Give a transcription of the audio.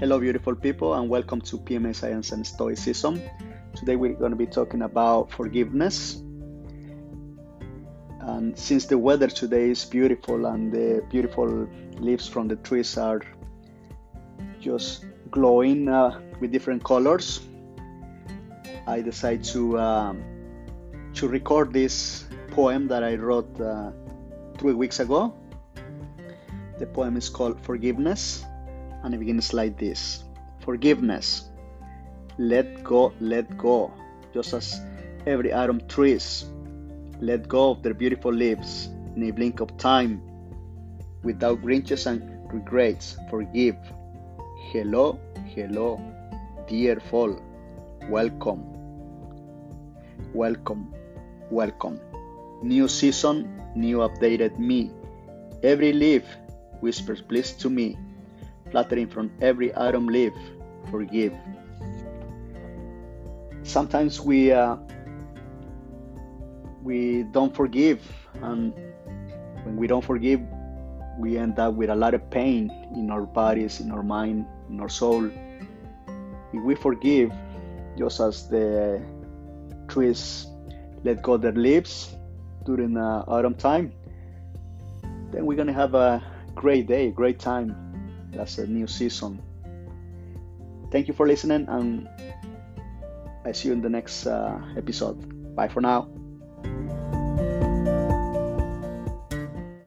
Hello, beautiful people, and welcome to PMA Science and Stoicism. Today, we're going to be talking about forgiveness. And since the weather today is beautiful and the beautiful leaves from the trees are just glowing uh, with different colors, I decided to um, to record this poem that I wrote uh, three weeks ago. The poem is called Forgiveness and it begins like this Forgiveness. Let go, let go, just as every autumn trees let go of their beautiful leaves in a blink of time without grudges and regrets. Forgive. Hello, hello, dear fall. Welcome. Welcome, welcome. New season, new updated me. Every leaf whispers bliss to me fluttering from every autumn leaf, forgive. Sometimes we uh, we don't forgive, and when we don't forgive, we end up with a lot of pain in our bodies, in our mind, in our soul. If we forgive, just as the trees let go their leaves during uh, autumn time, then we're gonna have a great day, great time that's a new season. Thank you for listening, and I see you in the next uh, episode. Bye for now.